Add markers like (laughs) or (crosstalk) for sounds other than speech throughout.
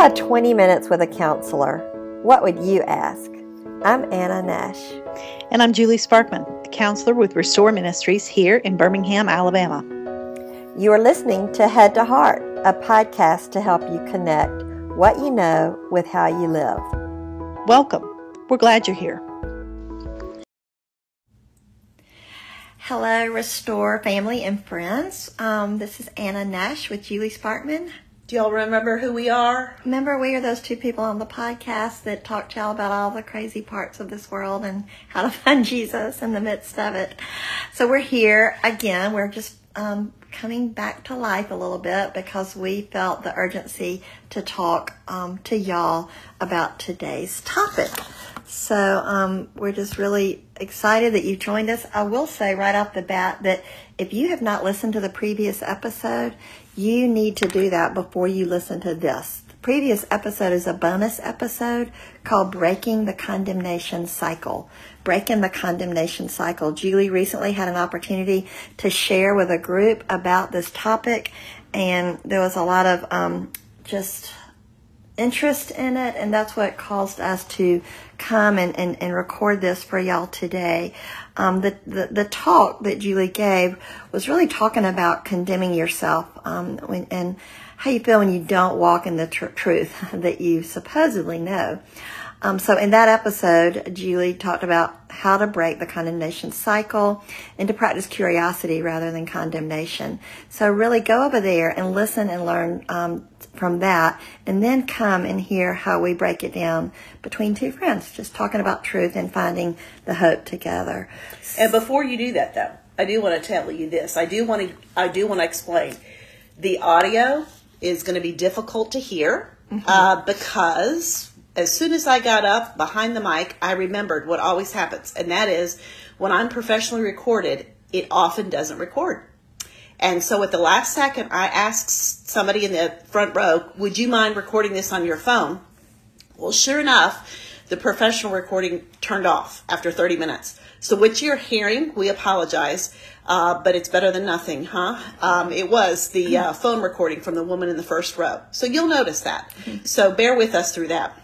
had 20 minutes with a counselor, what would you ask? I'm Anna Nash. And I'm Julie Sparkman, a counselor with Restore Ministries here in Birmingham, Alabama. You are listening to Head to Heart, a podcast to help you connect what you know with how you live. Welcome. We're glad you're here. Hello, Restore family and friends. Um, this is Anna Nash with Julie Sparkman. Do y'all remember who we are? Remember, we are those two people on the podcast that talk to y'all about all the crazy parts of this world and how to (laughs) find Jesus in the midst of it. So we're here again. We're just um, coming back to life a little bit because we felt the urgency to talk um, to y'all about today's topic. So um, we're just really excited that you've joined us. I will say right off the bat that if you have not listened to the previous episode, you need to do that before you listen to this. The previous episode is a bonus episode called Breaking the Condemnation Cycle. Breaking the Condemnation Cycle. Julie recently had an opportunity to share with a group about this topic, and there was a lot of um, just interest in it, and that's what caused us to come and, and, and record this for y'all today. Um, the, the, the talk that Julie gave was really talking about condemning yourself um, when, and how you feel when you don't walk in the tr- truth (laughs) that you supposedly know. Um, so in that episode, Julie talked about how to break the condemnation cycle and to practice curiosity rather than condemnation. So really go over there and listen and learn um, from that, and then come and hear how we break it down between two friends, just talking about truth and finding the hope together. And before you do that, though, I do want to tell you this. I do want to. I do want to explain. The audio is going to be difficult to hear mm-hmm. uh, because as soon as I got up behind the mic, I remembered what always happens, and that is when I'm professionally recorded, it often doesn't record. And so at the last second, I asked somebody in the front row, Would you mind recording this on your phone? Well, sure enough, the professional recording turned off after 30 minutes. So what you're hearing, we apologize, uh, but it's better than nothing, huh? Um, it was the uh, phone recording from the woman in the first row. So you'll notice that. So bear with us through that.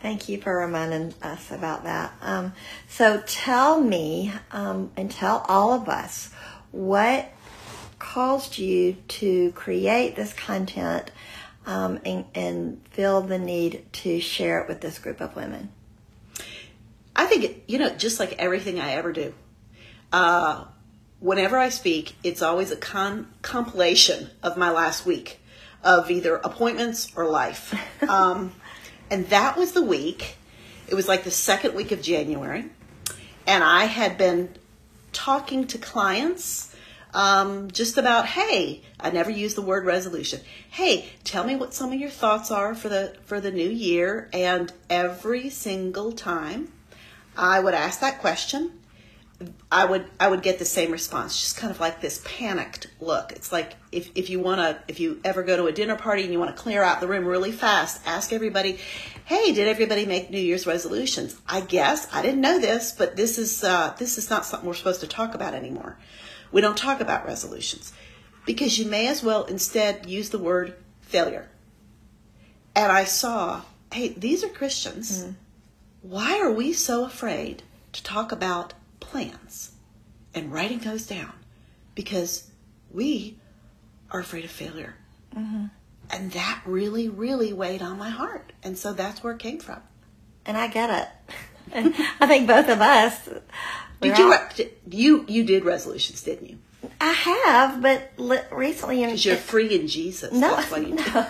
Thank you for reminding us about that. Um, so tell me um, and tell all of us what caused you to create this content um, and, and, feel the need to share it with this group of women? I think, you know, just like everything I ever do, uh, whenever I speak, it's always a con- compilation of my last week of either appointments or life. (laughs) Um, and that was the week, it was like the second week of January. And I had been talking to clients um, just about, hey, I never use the word resolution. Hey, tell me what some of your thoughts are for the for the new year. And every single time I would ask that question, I would I would get the same response, just kind of like this panicked look. It's like if, if you want to if you ever go to a dinner party and you want to clear out the room really fast, ask everybody, "Hey, did everybody make New Year's resolutions?" I guess I didn't know this, but this is uh, this is not something we're supposed to talk about anymore. We don't talk about resolutions because you may as well instead use the word failure. And I saw, hey, these are Christians. Mm. Why are we so afraid to talk about plans and writing those down because we are afraid of failure. Mm-hmm. And that really, really weighed on my heart. And so that's where it came from. And I get it. and (laughs) I think both of us. Did you, all... you, you did resolutions, didn't you? I have, but recently. Because you're free in Jesus. No, that's why you (laughs) no. (laughs)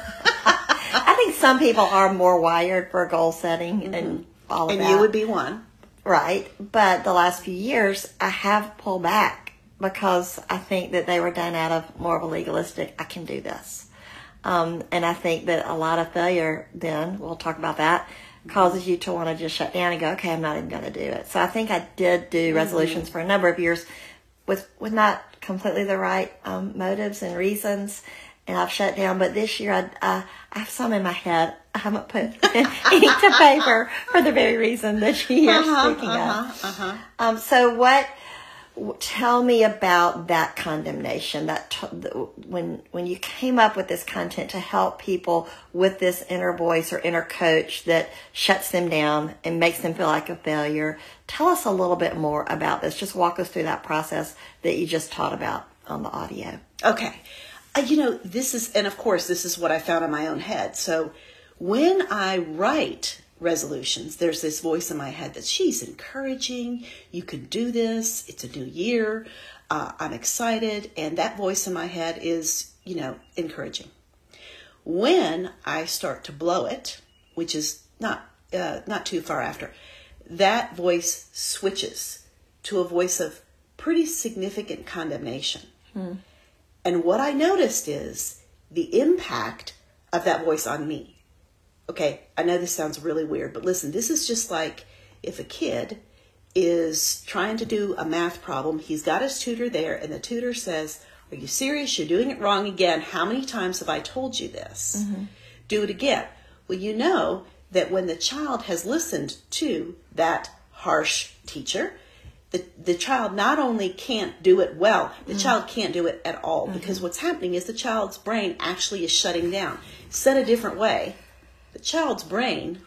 I think some people are more wired for goal setting mm-hmm. and all and that. you would be one. Right. But the last few years, I have pulled back because I think that they were done out of more of a legalistic, I can do this. Um, and I think that a lot of failure then, we'll talk about that, causes you to want to just shut down and go, okay, I'm not even going to do it. So I think I did do mm-hmm. resolutions mm-hmm. for a number of years with, with not completely the right um, motives and reasons and I've shut down. But this year, I, I, I have some in my head. I haven't put (laughs) ink to paper for the very reason that you are uh-huh, speaking uh-huh, of. Uh-huh. Um, so what tell me about that condemnation. That t- when when you came up with this content to help people with this inner voice or inner coach that shuts them down and makes them feel like a failure. Tell us a little bit more about this. Just walk us through that process that you just taught about on the audio. Okay. You know, this is, and of course, this is what I found in my own head. So when I write resolutions, there's this voice in my head that she's encouraging, you can do this, it's a new year, uh, I'm excited, and that voice in my head is, you know, encouraging. When I start to blow it, which is not uh, not too far after, that voice switches to a voice of pretty significant condemnation. And what I noticed is the impact of that voice on me. Okay, I know this sounds really weird, but listen, this is just like if a kid is trying to do a math problem, he's got his tutor there, and the tutor says, Are you serious? You're doing it wrong again. How many times have I told you this? Mm-hmm. Do it again. Well, you know that when the child has listened to that harsh teacher, the, the child not only can't do it well, the mm-hmm. child can't do it at all mm-hmm. because what's happening is the child's brain actually is shutting down. Said a different way, the child's brain,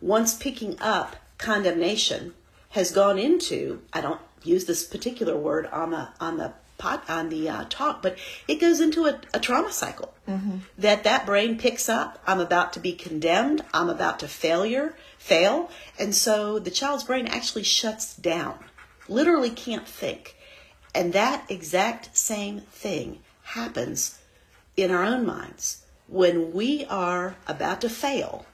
once picking up condemnation, has gone into I don't use this particular word on the on the pot on the uh, talk, but it goes into a, a trauma cycle mm-hmm. that that brain picks up. I'm about to be condemned. I'm about to failure fail, and so the child's brain actually shuts down, literally can't think, and that exact same thing happens in our own minds. When we are about to fail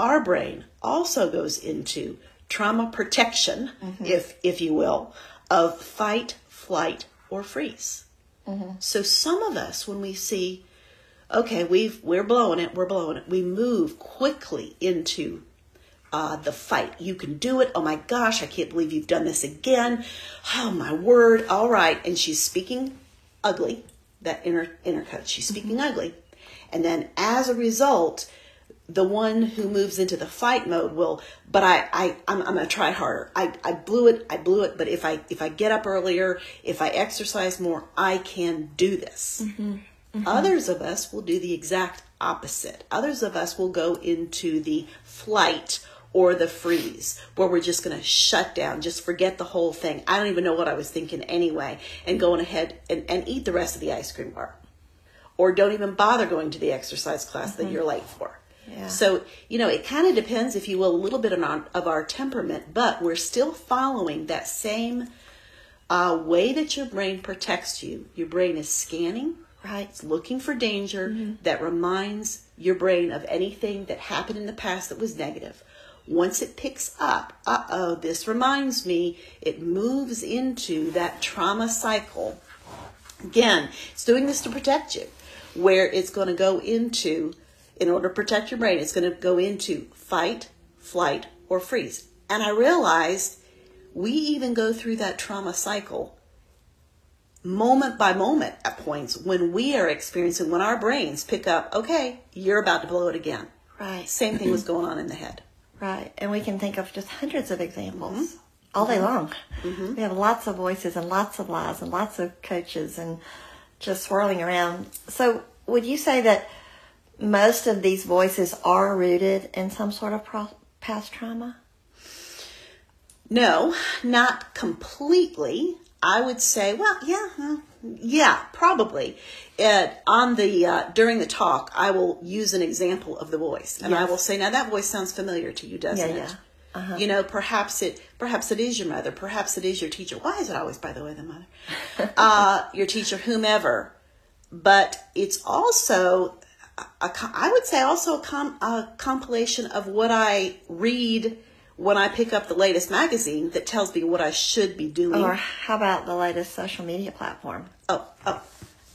our brain also goes into trauma protection, mm-hmm. if if you will, of fight, flight, or freeze. Mm-hmm. So some of us, when we see, okay, we've we're blowing it, we're blowing it, we move quickly into uh, the fight. You can do it. Oh my gosh, I can't believe you've done this again. Oh my word. All right. And she's speaking ugly, that inner inner coach. She's mm-hmm. speaking ugly. And then as a result, the one who moves into the fight mode will but i, I i'm, I'm going to try harder I, I blew it i blew it but if i if i get up earlier if i exercise more i can do this mm-hmm. Mm-hmm. others of us will do the exact opposite others of us will go into the flight or the freeze where we're just going to shut down just forget the whole thing i don't even know what i was thinking anyway and going ahead and, and eat the rest of the ice cream bar or don't even bother going to the exercise class that you're late for Yeah. so, you know, it kind of depends, if you will, a little bit on our, of our temperament, but we're still following that same uh, way that your brain protects you. Your brain is scanning, Right. it's looking for danger that reminds your brain of anything that happened in the past that was negative. Once it picks up, uh oh, this reminds me, it moves into that trauma cycle. Again, it's doing this to protect you, where it's going to go into, in order to protect your brain, it's going to go into fight, flight, or freeze. And I realized we even go through that trauma cycle moment by moment at points when we are experiencing, when our brains pick up, okay, you're about to blow it again. Right. Same thing was (clears throat) going on in the head. Right. And we can think of just hundreds of examples mm-hmm. all day mm-hmm. long. Mm-hmm. We have lots of voices and lots of lies and lots of coaches and just swirling around. So, would you say that most of these voices are rooted in some sort of pro- past trauma? No, not completely. I would say, well, yeah, yeah, probably. Uh, on the uh, during the talk, I will use an example of the voice, and I will say, now that voice sounds familiar to you, doesn't Yeah, it? yeah. You know, perhaps it perhaps it is your mother, perhaps it is your teacher. Why is it always, by the way, the mother? (laughs) uh, your teacher, whomever. But it's also, a, a I would say, also a, com, a compilation of what I read when I pick up the latest magazine that tells me what I should be doing. Or how about the latest social media platform? oh, oh,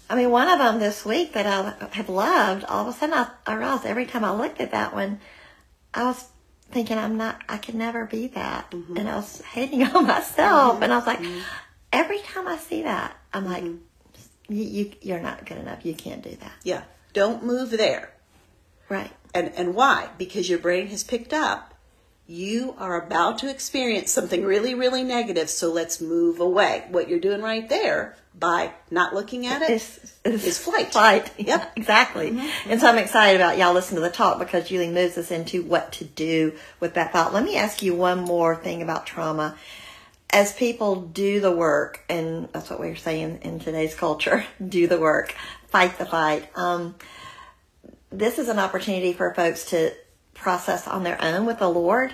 I mean, one of them this week that I have loved, all of a sudden I, I realized every time I looked at that one, I was thinking I'm not, I could never be that. Mm-hmm. And I was hating (laughs) on myself. And I was like, every time I see that, I'm like, Mm-hmm. you, you, you're not good enough. You can't do that. yeah. Don't move there. Right. And and why? Because your brain has picked up you are about to experience something really, really negative, so let's move away. What you're doing right there by not looking at it It's, it's is flight. Flight. Yep. Yeah, exactly. And so I'm excited about y'all listening to the talk because Julie moves us into what to do with that thought. Let me ask you one more thing about trauma. As people do the work, and that's what we're saying in today's culture, (laughs) do the work, fight the fight. Um, this is an opportunity for folks to process on their own with the Lord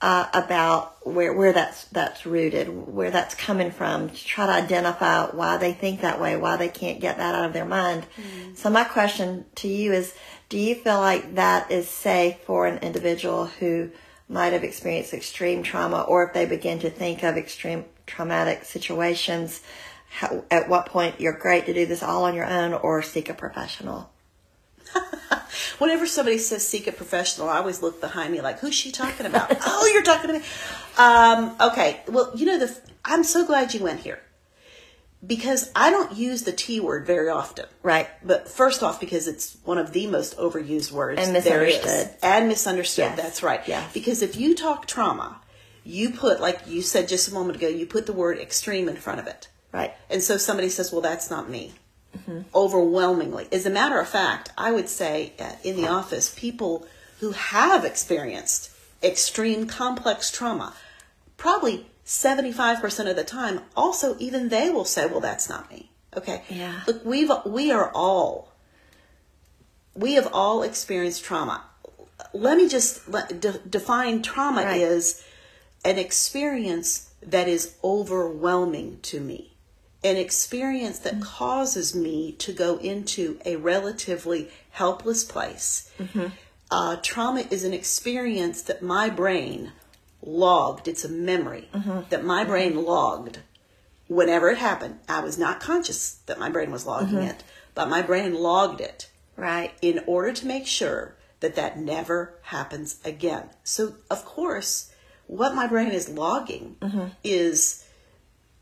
uh, about where where that's that's rooted, where that's coming from, to try to identify why they think that way, why they can't get that out of their mind. So my question to you is, do you feel like that is safe for an individual who might have experienced extreme trauma, or if they begin to think of extreme traumatic situations? How, at what point you're great to do this all on your own, or seek a professional? (laughs) Whenever somebody says seek a professional, I always look behind me like, who's she talking about? (laughs) oh, you're talking to me. Um, okay. Well, you know, the I'm so glad you went here because I don't use the T word very often. Right. But first off, because it's one of the most overused words And there is. misunderstood. and misunderstood. Yes. That's right. Yeah. Because if you talk trauma, you put like you said just a moment ago, you put the word extreme in front of it. Right. And so somebody says, well, that's not me. Overwhelmingly. As a matter of fact, I would say uh, in the office, people who have experienced extreme complex trauma, probably 75% of the time, also even they will say, well, that's not me. Okay. Yeah. Look, we've, we are all, we have all experienced trauma. Let me just let, de- define trauma Right. is an experience that is overwhelming to me, an experience that causes me to go into a relatively helpless place. Uh, trauma is an experience that my brain logged, it's a memory that my brain logged whenever it happened. I was not conscious that my brain was logging it, but my brain logged it Right. in order to make sure that that never happens again. So, of course, what my brain is logging is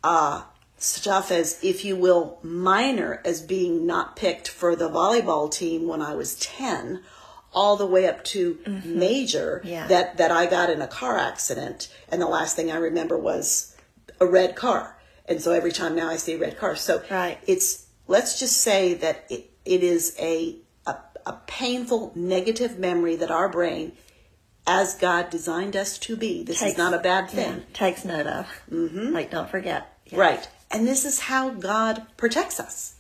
uh, stuff as, if you will, minor as being not picked for the volleyball team when I was 10, all the way up to major Yeah. that, that I got in a car accident. And the last thing I remember was a red car. And so every time now I see a red car. So Right. it's, let's just say that it, it is a, a, a painful negative memory that our brain, as God designed us to be, this is not a bad Yeah, thing. takes note of. Mm-hmm. Like, don't forget. Yeah. Right. And this is how God protects us.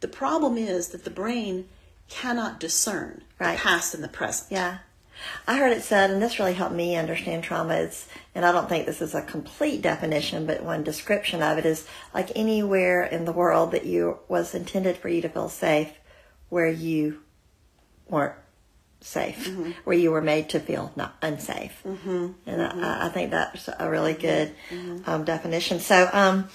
The problem is that the brain cannot discern Right. the past and the present. Yeah. I heard it said, and this really helped me understand trauma. It's, and I don't think this is a complete definition, but one description of it is like anywhere in the world that you was intended for you to feel safe, where you weren't safe, Mm-hmm. where you were made to feel not unsafe. Mm-hmm. And I, I think that's a really good Mm-hmm. um, definition. So, um,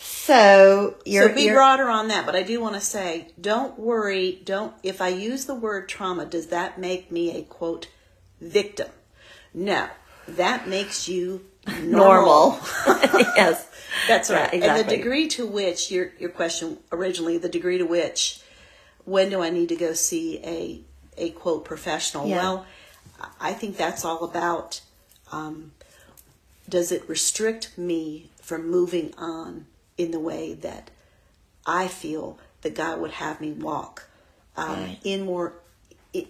so you're, so be you're- broader on that, but I do want to say, don't worry. Don't. If I use the word trauma, does that make me a quote victim? No, that makes you normal. (laughs) yes. That's Yeah, right. And the degree to which your your question originally, the degree to which, when do I need to go see a a quote professional? Yeah. Well, I think that's all about. Um, does it restrict me from moving on in the way that I feel that God would have me walk um, Right. in more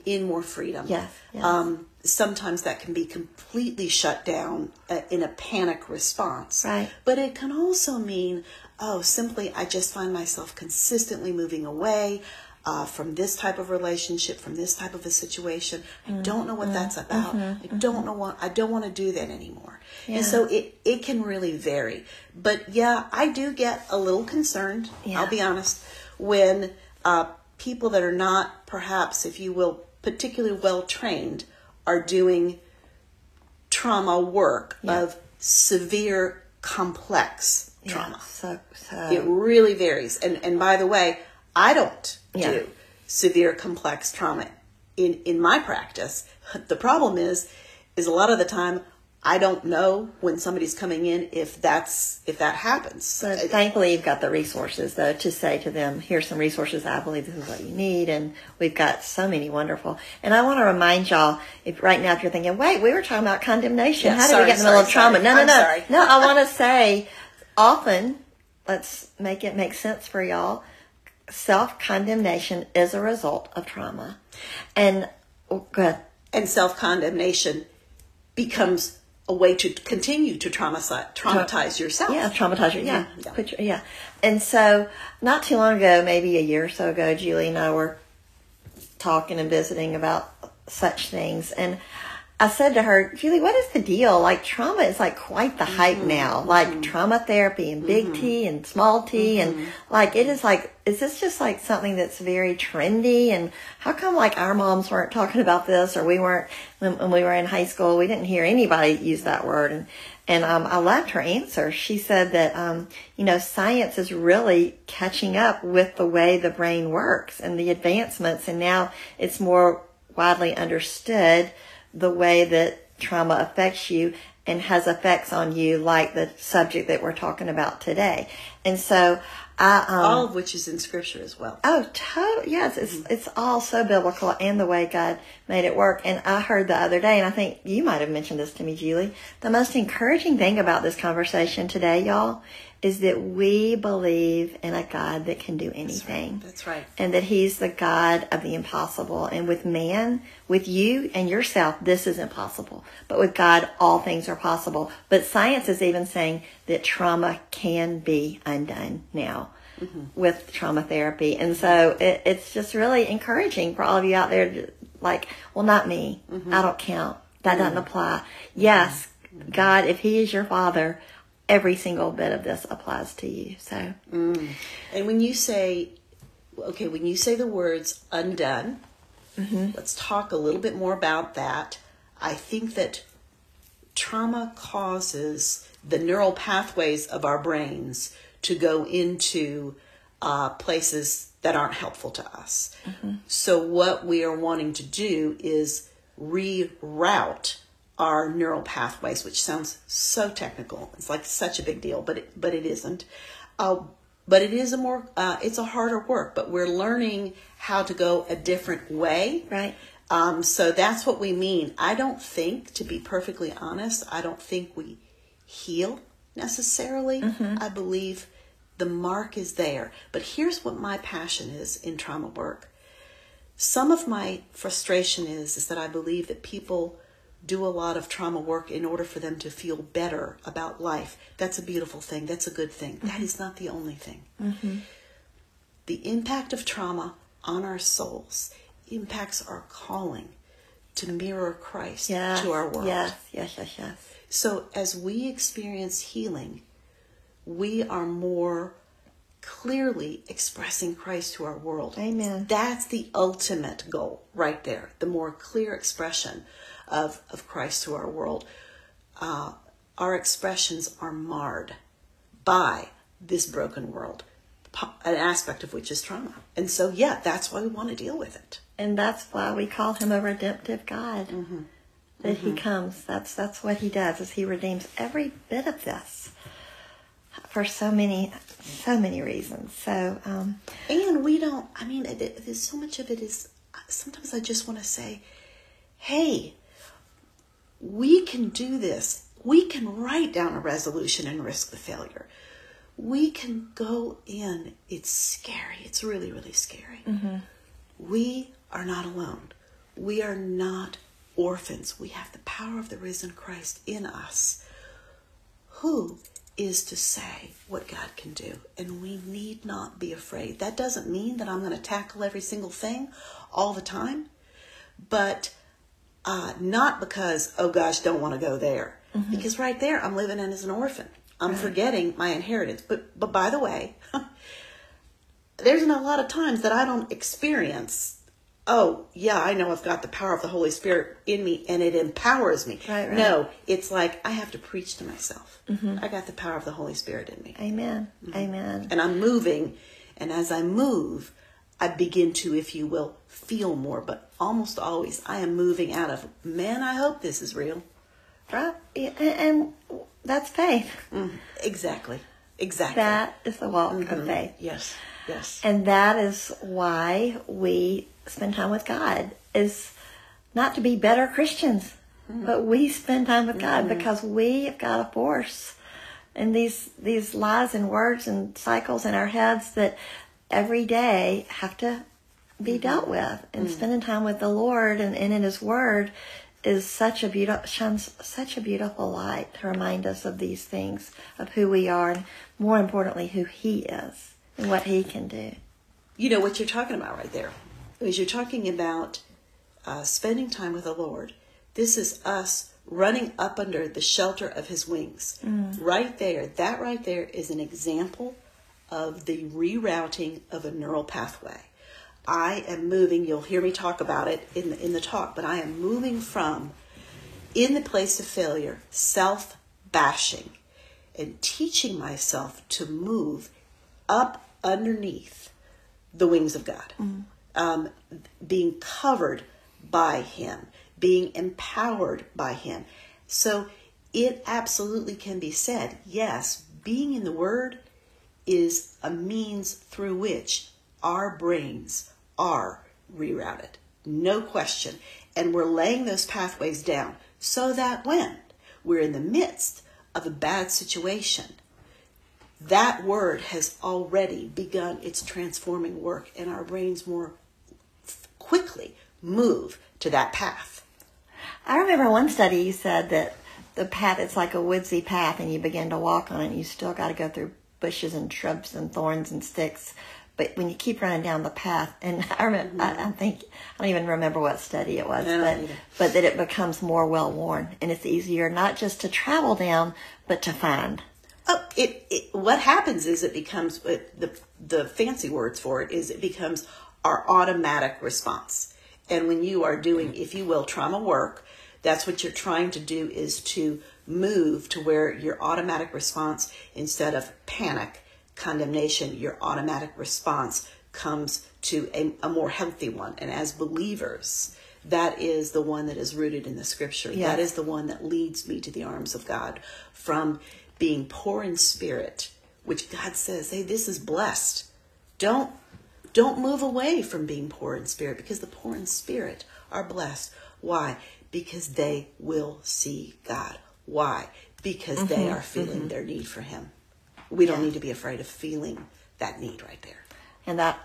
in more freedom? Yes, yes. Um, sometimes that can be completely shut down uh, in a panic response. Right. But it can also mean, oh, simply I just find myself consistently moving away uh, from this type of relationship, from this type of a situation. I don't know what that's about. I don't know what I don't want to do that anymore. Yeah. And so it it can really vary. But yeah, I do get a little concerned. Yeah. I'll be honest when uh, people that are not perhaps, if you will, particularly well trained are doing trauma work Yeah. of severe complex Yeah. trauma. So, so It really varies. And and by the way, I don't Yeah. do severe complex trauma in in my practice. (laughs) The problem is is a lot of the time I don't know when somebody's coming in if that's if that happens. But thankfully, you've got the resources, though, to say to them, here's some resources. I believe this is what you need. And we've got so many wonderful. And I want to remind y'all, if right now, if you're thinking, wait, we were talking about condemnation. Yeah, How did sorry, we get in the middle of trauma? sorry. No, no, no. sorry. No, I want to say often, let's make it make sense for y'all. Self condemnation is a result of trauma. And, oh, and self condemnation becomes a way to continue to traumatize, traumatize yourself. Yeah, traumatize you. Yeah, Yeah. Put your, yeah. And so, not too long ago, maybe a year or so ago, Julie and I were talking and visiting about such things, and I said to her, Julie, what is the deal? Like trauma is like quite the hype now. Like trauma therapy and big T and small T and like it is like is this just like something that's very trendy and how come like our moms weren't talking about this or we weren't when, when we were in high school we didn't hear anybody use that word and and um, I loved her answer. She said that um, you know science is really catching up with the way the brain works and the advancements and now it's more widely understood the way that trauma affects you and has effects on you, like the subject that we're talking about today. And so, I um, All of which is in scripture as well. Oh, totally. Yes, it's it's all so biblical and the way God made it work. And I heard the other day, and I think you might have mentioned this to me, Julie. The most encouraging thing about this conversation today, y'all, is that we believe in a God that can do anything. That's right. And that He's the God of the impossible. And with man, with you and yourself, this is impossible. But with God, all things are possible. But science is even saying that trauma can be undone now mm-hmm. with trauma therapy. And so it, it's just really encouraging for all of you out there, to, like, well, not me. Mm-hmm. I don't count. That doesn't mm-hmm. apply. Yes, God, if He is your Father, every single bit of this applies to you. So, mm. And when you say, okay, when you say the words undone, mm-hmm. let's talk a little bit more about that. I think that trauma causes the neural pathways of our brains to go into uh, places that aren't helpful to us. Mm-hmm. So, what we are wanting to do is reroute our neural pathways, which sounds so technical. It's like such a big deal, but it, but it isn't. Uh, but it is a more uh, it's a harder work. But we're learning how to go a different way. right. Um, so that's what we mean. I don't think, to be perfectly honest, I don't think we heal necessarily. I believe the mark is there. But here's what my passion is in trauma work. Some of my frustration is is that I believe that people do a lot of trauma work in order for them to feel better about life. That's a beautiful thing. That's a good thing. That is not the only thing. Mm-hmm. The impact of trauma on our souls impacts our calling to mirror Christ Yes. to our world. Yes, yes, yes, yes. So as we experience healing, we are more clearly expressing Christ to our world. Amen. That's the ultimate goal right there. The more clear expression of, of Christ to our world. Uh, our expressions are marred by this broken world, an aspect of which is trauma. And so, yeah, that's why we want to deal with it. And that's why we call him a redemptive God. Mm-hmm. That he comes. That's that's what he does. Is he redeems every bit of this for so many so many reasons. So um, And we don't, I mean, it- it- there's so much of it is, sometimes I just want to say, hey, we can do this. We can write down a resolution and risk the failure. We can go in. It's scary. It's really, really scary. Mm-hmm. We are not alone. We are not orphans. We have the power of the risen Christ in us who is to say what God can do. And we need not be afraid. That doesn't mean that I'm going to tackle every single thing all the time, but uh, not because, oh gosh, don't want to go there. Because right there, I'm living in as an orphan. I'm forgetting my inheritance. But, but by the way, (laughs) there's not a lot of times that I don't experience, oh, yeah, I know I've got the power of the Holy Spirit in me and it empowers me. Right, right. No, it's like I have to preach to myself. I got the power of the Holy Spirit in me. Amen. Mm-hmm. Amen. And I'm moving. And as I move, I begin to, if you will, feel more. But almost always, I am moving out of, man, I hope this is real. right? And, and that's faith. Mm. Exactly. Exactly. That is the walk of mm-hmm. faith. yes. Yes. And that is why we spend time with God is not to be better Christians, mm-hmm. but we spend time with God mm-hmm. because we have got a force and these these lies and words and cycles in our heads that every day have to be mm-hmm. dealt with. And mm-hmm. spending time with the Lord and, and in His Word is such a beautiful shines such a beautiful light to remind us of these things of who we are and more importantly who He is and what He can do. you know what you're talking about right there is you're talking about uh, spending time with the lord this is us running up under the shelter of his wings mm. right there that right there is an example of the rerouting of a neural pathway. I am moving you'll hear me talk about it in the, in the talk but i am moving from in the place of failure self bashing and teaching myself to move up underneath the wings of God, um, being covered by Him, being empowered by Him. So it absolutely can be said yes, being in the Word is a means through which our brains are rerouted. No question. And we're laying those pathways down so that when we're in the midst of a bad situation, that word has already begun its transforming work and our brains more quickly move to that path. I remember one study you said that the path it's like a woodsy path and you begin to walk on it and you still got to go through bushes and shrubs and thorns and sticks but when you keep running down the path and (laughs) I remember I, I think I don't even remember what study it was but either. but that it becomes more well worn and it's easier not just to travel down but to find Oh, it, it what happens is it becomes uh, the the fancy words for it is it becomes our automatic response. And when you are doing, if you will, trauma work, that's what you're trying to do is to move to where your automatic response instead of panic, condemnation, your automatic response comes to a, a more healthy one. And as believers, that is the one that is rooted in the scripture. Yes. That is the one that leads me to the arms of God from being poor in spirit, which God says, hey, this is blessed. Don't don't move away from being poor in spirit because the poor in spirit are blessed. Why? Because they will see God. Why? Because they are feeling their need for him. We don't need to be afraid of feeling that need right there. and that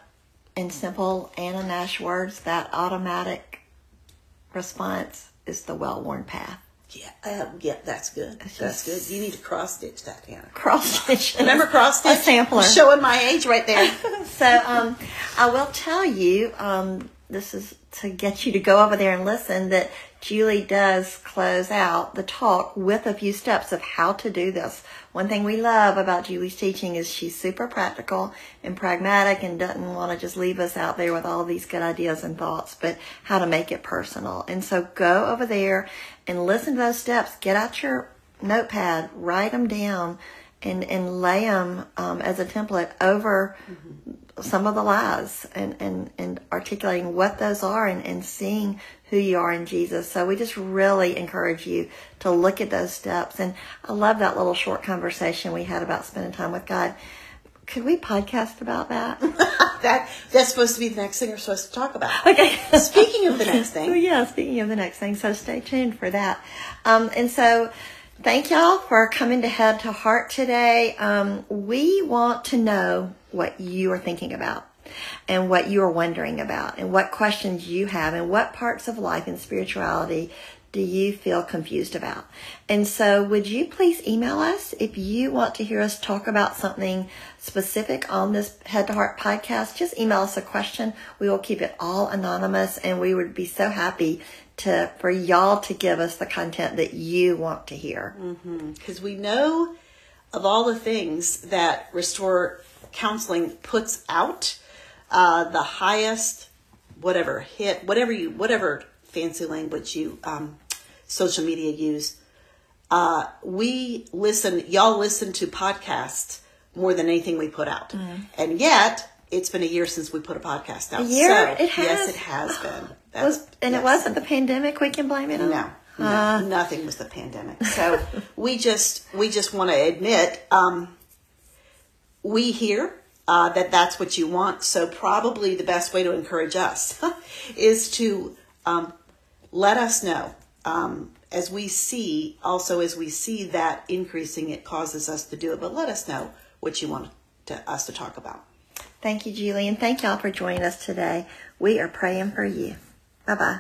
in simple Anna Nash words that automatic response is the well worn path Yeah, uh, yeah, that's good. That's good. You need to cross stitch that, Hannah. cross stitch Remember cross stitch? a sampler Showing my age right there. (laughs) so um, I will tell you, um, this is to get you to go over there and listen, that Julie does close out the talk with a few steps of how to do this. One thing we love about Julie's teaching is she's super practical and pragmatic and doesn't want to just leave us out there with all these good ideas and thoughts, but how to make it personal. And so go over there and listen to those steps. Get out your notepad, write them down, and and lay them um, as a template over some of the lies and, and, and articulating what those are and, and seeing who you are in Jesus. So we just really encourage you to look at those steps. And I love that little short conversation we had about spending time with God. Could we podcast about that? (laughs) (laughs) that that's supposed to be the next thing we're supposed to talk about. Okay. Speaking of the next Oh, thing, (laughs) yeah, speaking of the next thing, so stay tuned for that. Um, and so, thank y'all for coming to Head to Heart today. Um, we want to know what you are thinking about and what you are wondering about and what questions you have and what parts of life and spirituality do you feel confused about? And so, would you please email us if you want to hear us talk about something specific on this Head to Heart podcast? Just email us a question. We will keep it all anonymous, and we would be so happy to for y'all to give us the content that you want to hear. Mm-hmm. because we know of all the things that Restore Counseling puts out, uh, the highest, whatever hit, whatever you, whatever fancy language you, um, social media use. Uh, we listen, y'all listen to podcasts more than anything we put out, and yet it's been a year since we put a podcast out. A year? So, It has? Yes, it has (gasps) been. That's, Was, and yes. it wasn't the pandemic. We can blame it on. No, No, nothing was the pandemic. (laughs) So we just we just want to admit um, we hear uh, that that's what you want. So probably the best way to encourage us (laughs) is to um, let us know um, as we see. Also, as we see that increasing, it causes us to do it. But let us know what you want to, us to talk about. Thank you, Julie, and thank y'all for joining us today. We are praying for you. Bye bye.